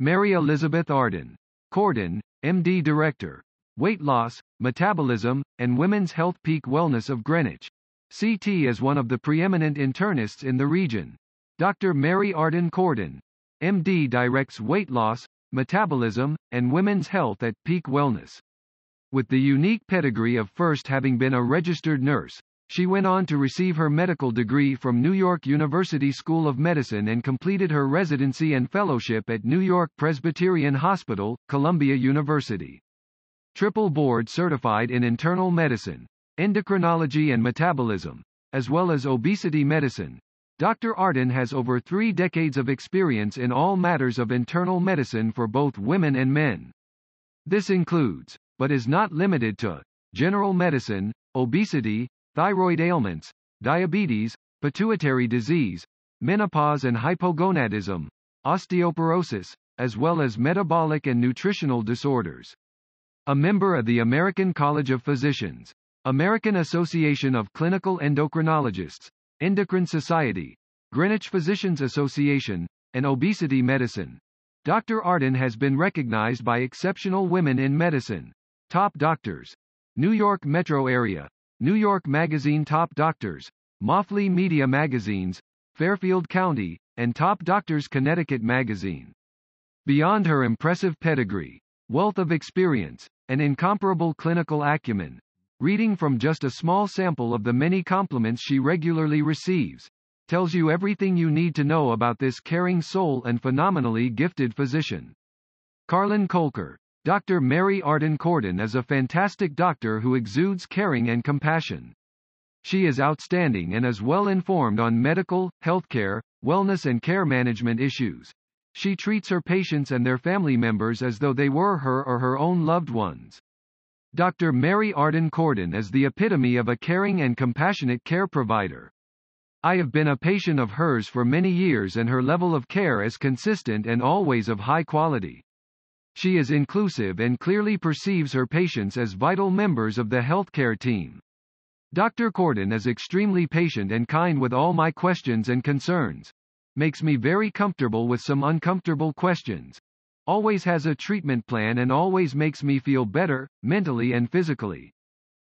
Mary Elizabeth Arden. Cordone, MD Director. Weight Loss, Metabolism, and Women's Health Peak Wellness of Greenwich. CT is one of the preeminent internists in the region. Dr. Mary Arden Cordone. MD directs weight loss, metabolism, and women's health at Peak Wellness. With the unique pedigree of first having been a registered nurse, she went on to receive her medical degree from New York University School of Medicine and completed her residency and fellowship at New York Presbyterian Hospital, Columbia University. Triple board certified in internal medicine, endocrinology and metabolism, as well as obesity medicine. Dr. Arden has over three decades of experience in all matters of internal medicine for both women and men. This includes, but is not limited to, general medicine, obesity, thyroid ailments, diabetes, pituitary disease, menopause and hypogonadism, osteoporosis, as well as metabolic and nutritional disorders. A member of the American College of Physicians, American Association of Clinical Endocrinologists, Endocrine Society, Greenwich Physicians Association, and Obesity Medicine. Dr. Arden has been recognized by exceptional women in medicine. Top Doctors. New York Metro Area. New York Magazine Top Doctors. Moffly Media Magazines. Fairfield County, and Top Doctors Connecticut Magazine. Beyond her impressive pedigree, wealth of experience, and incomparable clinical acumen, reading from just a small sample of the many compliments she regularly receives, tells you everything you need to know about this caring soul and phenomenally gifted physician. Carlin Kolker, Dr. Mary Arden Cordone is a fantastic doctor who exudes caring and compassion. She is outstanding and is well informed on medical, healthcare, wellness and care management issues. She treats her patients and their family members as though they were her or her own loved ones. Dr. Mary Arden Cordone is the epitome of a caring and compassionate care provider. I have been a patient of hers for many years and her level of care is consistent and always of high quality. She is inclusive and clearly perceives her patients as vital members of the healthcare team. Dr. Cordone is extremely patient and kind with all my questions and concerns. Makes me very comfortable with some uncomfortable questions, always has a treatment plan and always makes me feel better, mentally and physically.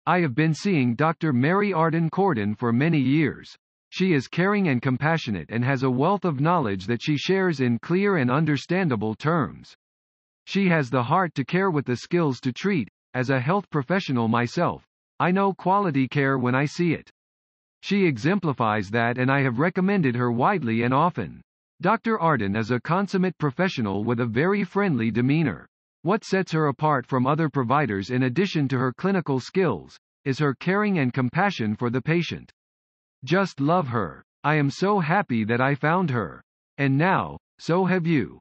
I have been seeing Dr. Mary Arden Cordone for many years. She is caring and compassionate and has a wealth of knowledge that she shares in clear and understandable terms. She has the heart to care with the skills to treat. As a health professional myself, I know quality care when I see it. She exemplifies that and I have recommended her widely and often. Dr. Arden is a consummate professional with a very friendly demeanor. What sets her apart from other providers in addition to her clinical skills, is her caring and compassion for the patient. Just love her. I am so happy that I found her. And now, so have you.